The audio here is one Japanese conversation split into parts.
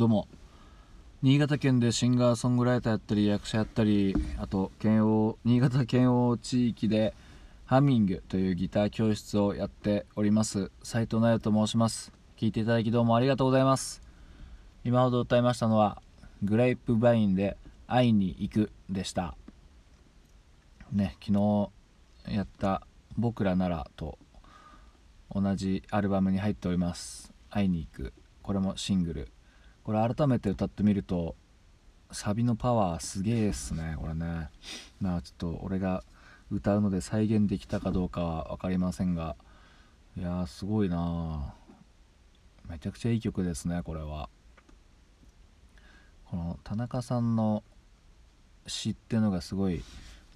どうも。新潟県でシンガーソングライターやったり役者やったりあと県央新潟県央地域でハミングというギター教室をやっております。斉藤直と申します。聞いていただきどうもありがとうございます。今ほど歌いましたのはグレープバインで会いに行くでした。ね昨日やった僕らならと同じアルバムに入っております。会いに行く。これもシングル。これ改めて歌ってみるとサビのパワーすげえっすねこれね。まあちょっと俺が歌うので再現できたかどうかは分かりませんが。いやーすごいなめちゃくちゃいい曲ですねこれは。この田中さんの詩ってのがすごい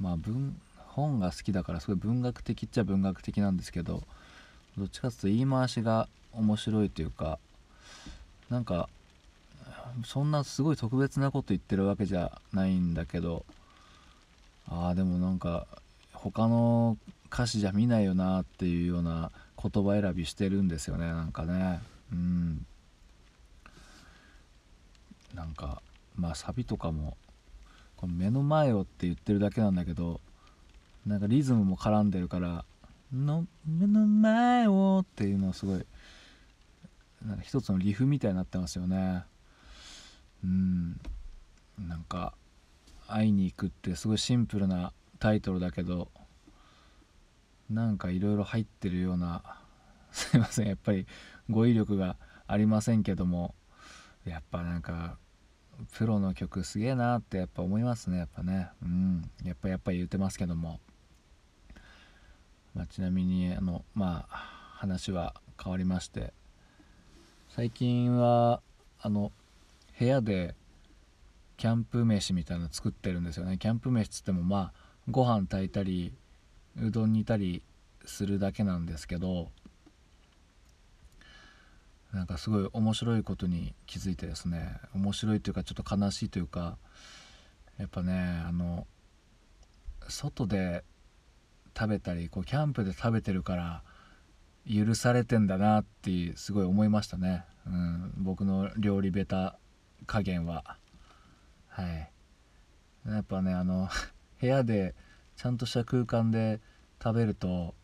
まあ文本が好きだからすごい文学的っちゃ文学的なんですけどどっちかっていうと言い回しが面白いというかなんかそんなすごい特別なこと言ってるわけじゃないんだけど。ああでもなんか他の歌詞じゃ見ないよなっていうような言葉選びしてるんですよねなんかね。うん。なんかまあサビとかもこの目の前をって言ってるだけなんだけどなんかリズムも絡んでるから「の目の前を」っていうのはすごいなんか一つのリフみたいになってますよね。うん。なんか「会いに行く」ってすごいシンプルなタイトルだけどなんかいろいろ入ってるような すいませんやっぱり語彙力がありませんけどもやっぱなんかプロの曲すげえなってやっぱ思いますねやっぱね。うん。やっぱやっぱ言ってますけども、まあ、ちなみにあのまあ話は変わりまして最近はあの部屋でキャンプ飯みたいなの作ってるんですよね。キャンプ飯つってもまあご飯炊いたりうどん煮たりするだけなんですけどなんかすごい面白いことに気づいてですね面白いというかちょっと悲しいというかやっぱねあの外で食べたりこうキャンプで食べてるから許されてんだなってすごい思いましたね、うん、僕の料理ベタ加減は。はい。やっぱねあの 部屋でちゃんとした空間で食べると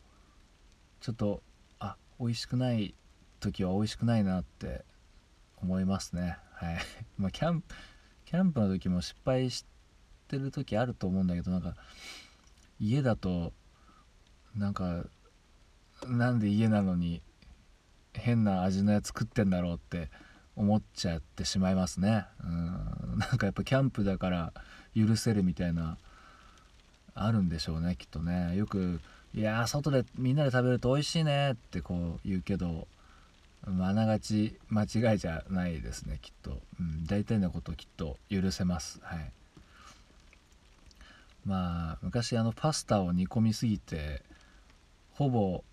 ちょっとあ美味しくない時は美味しくないなって思いますね。はい。まあキャンプキャンプの時も失敗してる時あると思うんだけどなんか家だとなんかなんで家なのに変な味のやつ食ってんだろうって思っちゃってしまいますね。うん。なんかやっぱキャンプだから許せるみたいなあるんでしょうねきっとね。よく「いや外でみんなで食べると美味しいね」ってこう言うけどあながち間違いじゃないですねきっと、うん、大体のこときっと許せます。はい。まあ昔あのパスタを煮込みすぎてほぼ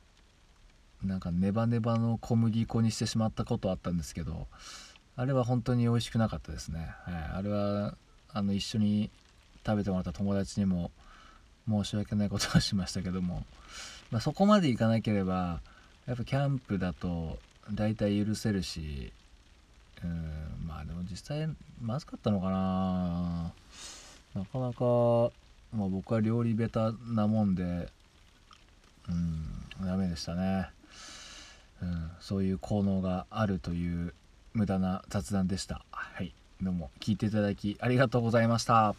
なんかネバネバの小麦粉にしてしまったことあったんですけどあれは本当に美味しくなかったですね、はい、あれはあの一緒に食べてもらった友達にも申し訳ないことをしましたけども、まあ、そこまでいかなければやっぱキャンプだと大体許せるしうんまあでも実際まずかったのかな。なかなか、まあ、僕は料理ベタなもんでうんダメでしたね、うん、そういう効能があるという無駄な雑談でした。はいどうも聞いていただきありがとうございました。